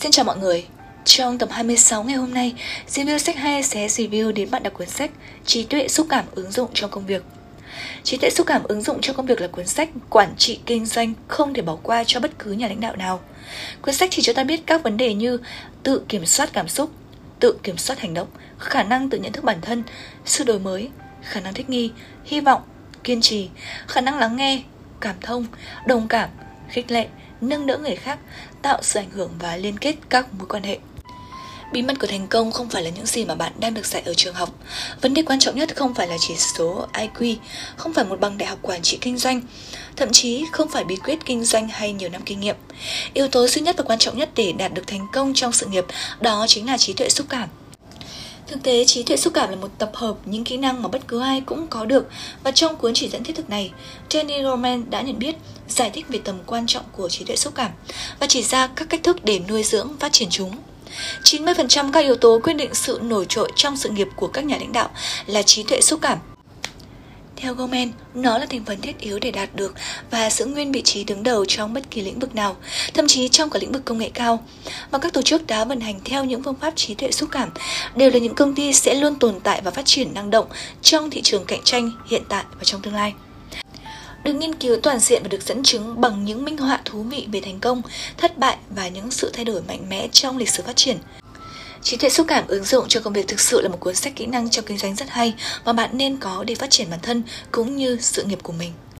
Xin chào mọi người. Trong tập 26 ngày hôm nay, review sách hay sẽ review đến bạn đọc cuốn sách Trí tuệ xúc cảm ứng dụng trong công việc. Trí tuệ xúc cảm ứng dụng trong công việc là cuốn sách quản trị kinh doanh không thể bỏ qua cho bất cứ nhà lãnh đạo nào. Cuốn sách chỉ cho ta biết các vấn đề như tự kiểm soát cảm xúc, tự kiểm soát hành động, khả năng tự nhận thức bản thân, sự đổi mới, khả năng thích nghi, hy vọng, kiên trì, khả năng lắng nghe, cảm thông, đồng cảm, khích lệ, nâng đỡ người khác, tạo sự ảnh hưởng và liên kết các mối quan hệ. Bí mật của thành công không phải là những gì mà bạn đang được dạy ở trường học. Vấn đề quan trọng nhất không phải là chỉ số IQ, không phải một bằng đại học quản trị kinh doanh, thậm chí không phải bí quyết kinh doanh hay nhiều năm kinh nghiệm. Yếu tố duy nhất và quan trọng nhất để đạt được thành công trong sự nghiệp đó chính là trí tuệ xúc cảm. Thực tế, trí tuệ xúc cảm là một tập hợp những kỹ năng mà bất cứ ai cũng có được và trong cuốn chỉ dẫn thiết thực này, Jenny Roman đã nhận biết, giải thích về tầm quan trọng của trí tuệ xúc cảm và chỉ ra các cách thức để nuôi dưỡng phát triển chúng. 90% các yếu tố quyết định sự nổi trội trong sự nghiệp của các nhà lãnh đạo là trí tuệ xúc cảm. Theo Gomen, nó là thành phần thiết yếu để đạt được và giữ nguyên vị trí đứng đầu trong bất kỳ lĩnh vực nào, thậm chí trong cả lĩnh vực công nghệ cao. Và các tổ chức đã vận hành theo những phương pháp trí tuệ xúc cảm đều là những công ty sẽ luôn tồn tại và phát triển năng động trong thị trường cạnh tranh hiện tại và trong tương lai được nghiên cứu toàn diện và được dẫn chứng bằng những minh họa thú vị về thành công, thất bại và những sự thay đổi mạnh mẽ trong lịch sử phát triển. Trí tuệ xúc cảm ứng dụng cho công việc thực sự là một cuốn sách kỹ năng cho kinh doanh rất hay mà bạn nên có để phát triển bản thân cũng như sự nghiệp của mình.